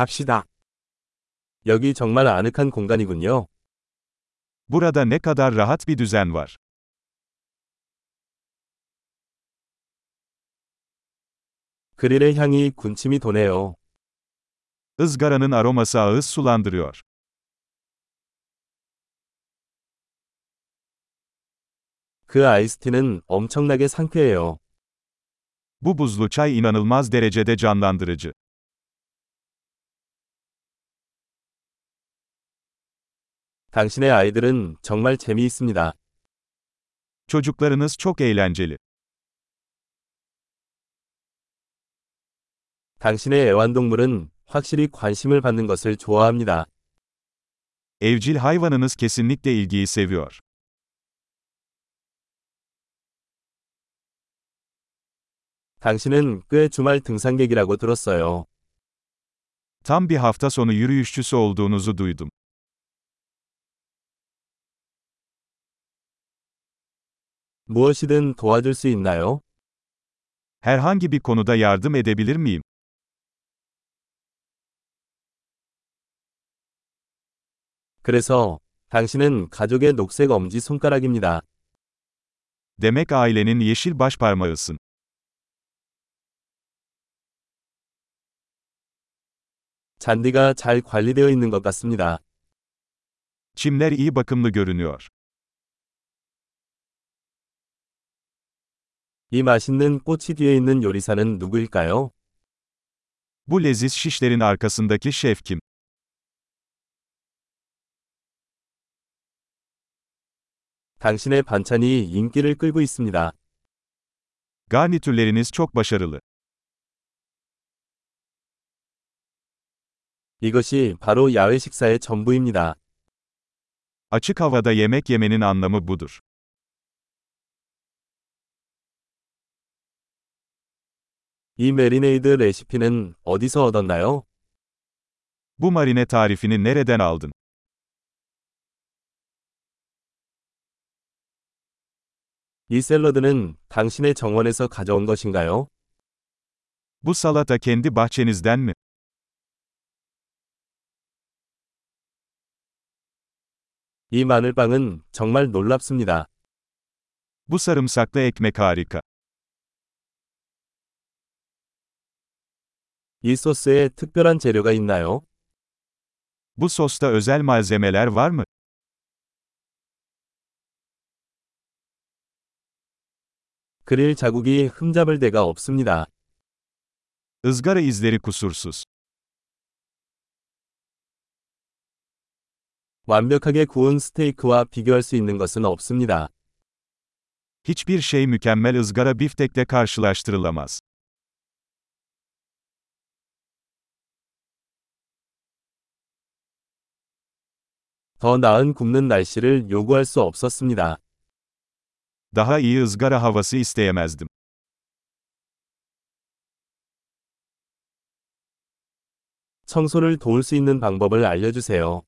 갑시다. 여기 정말 아늑한 공간이군요. Burada ne kadar rahat bir düzen var. 그릴의 향이 군침이 도네요. Izgaranın aroması ağız sulandırıyor. 그 아이스티는 엄청나게 상쾌해요. Bu buzlu çay inanılmaz derecede canlandırıcı. 당신의 아이들은 정말 재미있습니다. Çocuklarınız çok eğlenceli. 당신의 애완동물은 확실히 관심을 받는 것을 좋아합니다. Evcil hayvanınız kesinlikle ilgiyi seviyor. 당신은 꽤 주말 등산객이라고 들었어요. Tam bir hafta sonu yürüyüşçüsü olduğunuzu duydum. 무엇이든 도와줄 수 있나요? Herhangi bir konuda yardım edebilir miyim? 그래서 당신은 가족의 녹색 엄지 손가락입니다. Demek ailenin yeşil başparmağısın. 잔디가 잘 관리되어 있는 것 같습니다. Çimler iyi bakımlı görünüyor. 이 맛있는 꽃이 뒤에 있는 요리사는 누구일까요? Bu leziz şişlerin arkasındaki şef kim? 당신의 반찬이 인기를 끌고 있습니다. Garnitürleriniz çok başarılı. 이것이 바로 야외 식사의 전부입니다. Açık havada yemek yemenin anlamı budur. 이 메리네이드 레시피는 어디서 얻었나요? Bu marine tarifini nereden aldın? 이 샐러드는 당신의 정원에서 가져온 것인가요? Bu salata kendi bahçenizden mi? 이 마늘빵은 정말 놀랍습니다. Bu sarımsaklı ekmek harika. 이 소스에 특별한 재료가 있나요? Bu sosta özel malzemeler var mı? 그릴 자국이 흠잡을 데가 없습니다. Izgara izleri kusursuz. 완벽하게 구운 스테이크와 비교할 수 있는 것은 없습니다. Hiçbir şey mükemmel ızgara biftekle karşılaştırılamaz. 더 나은 굽는 날씨를 요구할 수 없었습니다. Daha iyi ızgara havası isteyemezdim. 청소를 도울 수 있는 방법을 알려주세요.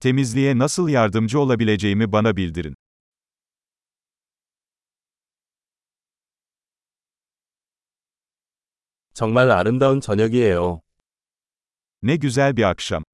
Temizliğe nasıl yardımcı olabileceğimi bana bildirin. 정말 아름다운 저녁이에요. Ne güzel bir akşam.